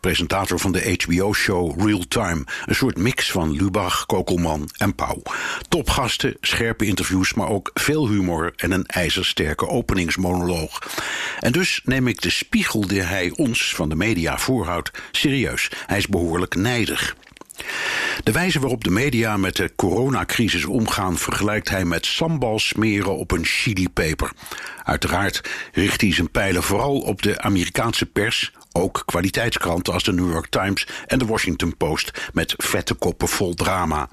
presentator van de HBO-show Real Time. Een soort mix van Lubach, Kokelman en Pauw. Topgasten, scherpe interviews, maar ook veel humor en een ijzersterke openingsmonoloog. En dus neem ik de spiegel die hij ons van de media voorhoudt serieus. Hij is behoorlijk nijdig. De wijze waarop de media met de coronacrisis omgaan vergelijkt hij met sambal smeren op een chilipeper. Uiteraard richt hij zijn pijlen vooral op de Amerikaanse pers, ook kwaliteitskranten als de New York Times en de Washington Post met vette koppen vol drama.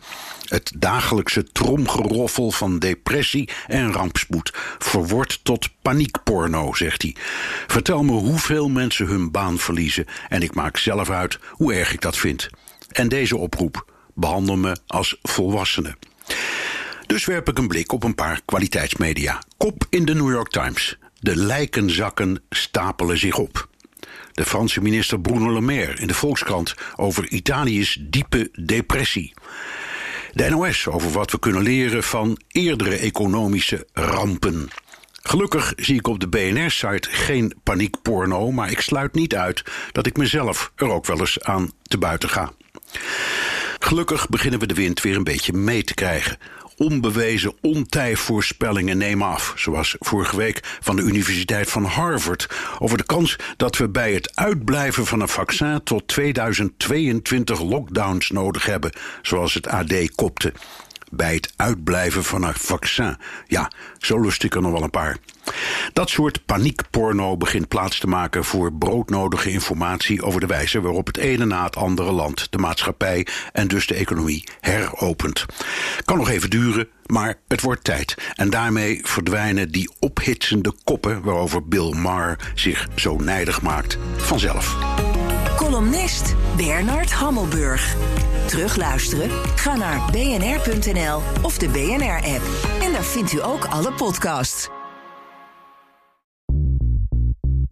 Het dagelijkse tromgeroffel van depressie en rampspoed verwordt tot paniekporno, zegt hij. Vertel me hoeveel mensen hun baan verliezen en ik maak zelf uit hoe erg ik dat vind. En deze oproep: behandel me als volwassene. Dus werp ik een blik op een paar kwaliteitsmedia. Kop in de New York Times. De lijkenzakken stapelen zich op. De Franse minister Bruno Le Maire in de Volkskrant over Italië's diepe depressie. De NOS over wat we kunnen leren van eerdere economische rampen. Gelukkig zie ik op de BNR-site geen paniekporno, maar ik sluit niet uit dat ik mezelf er ook wel eens aan te buiten ga. Gelukkig beginnen we de wind weer een beetje mee te krijgen. Onbewezen ontijvoorspellingen nemen af, zoals vorige week van de Universiteit van Harvard, over de kans dat we bij het uitblijven van een vaccin tot 2022 lockdowns nodig hebben, zoals het AD kopte bij het uitblijven van een vaccin. Ja, zo lust ik er nog wel een paar. Dat soort paniekporno begint plaats te maken voor broodnodige informatie over de wijze waarop het ene na het andere land de maatschappij en dus de economie heropent. Kan nog even duren, maar het wordt tijd. En daarmee verdwijnen die ophitsende koppen waarover Bill Maher zich zo nijdig maakt vanzelf. Columnist Bernard Hammelburg. Terugluisteren? Ga naar bnr.nl of de BNR-app. En daar vindt u ook alle podcasts.